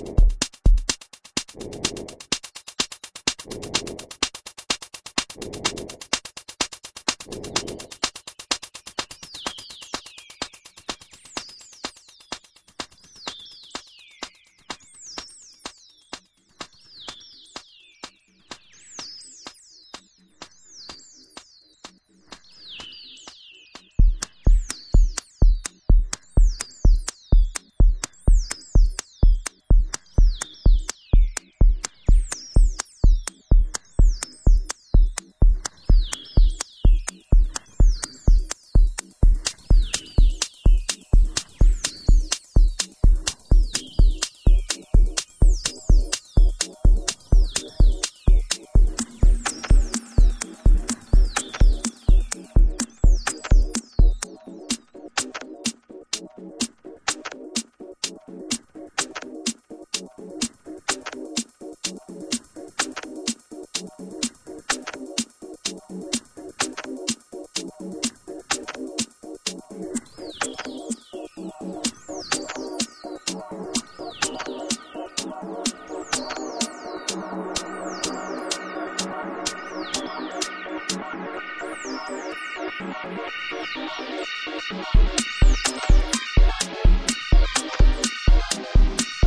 you Thank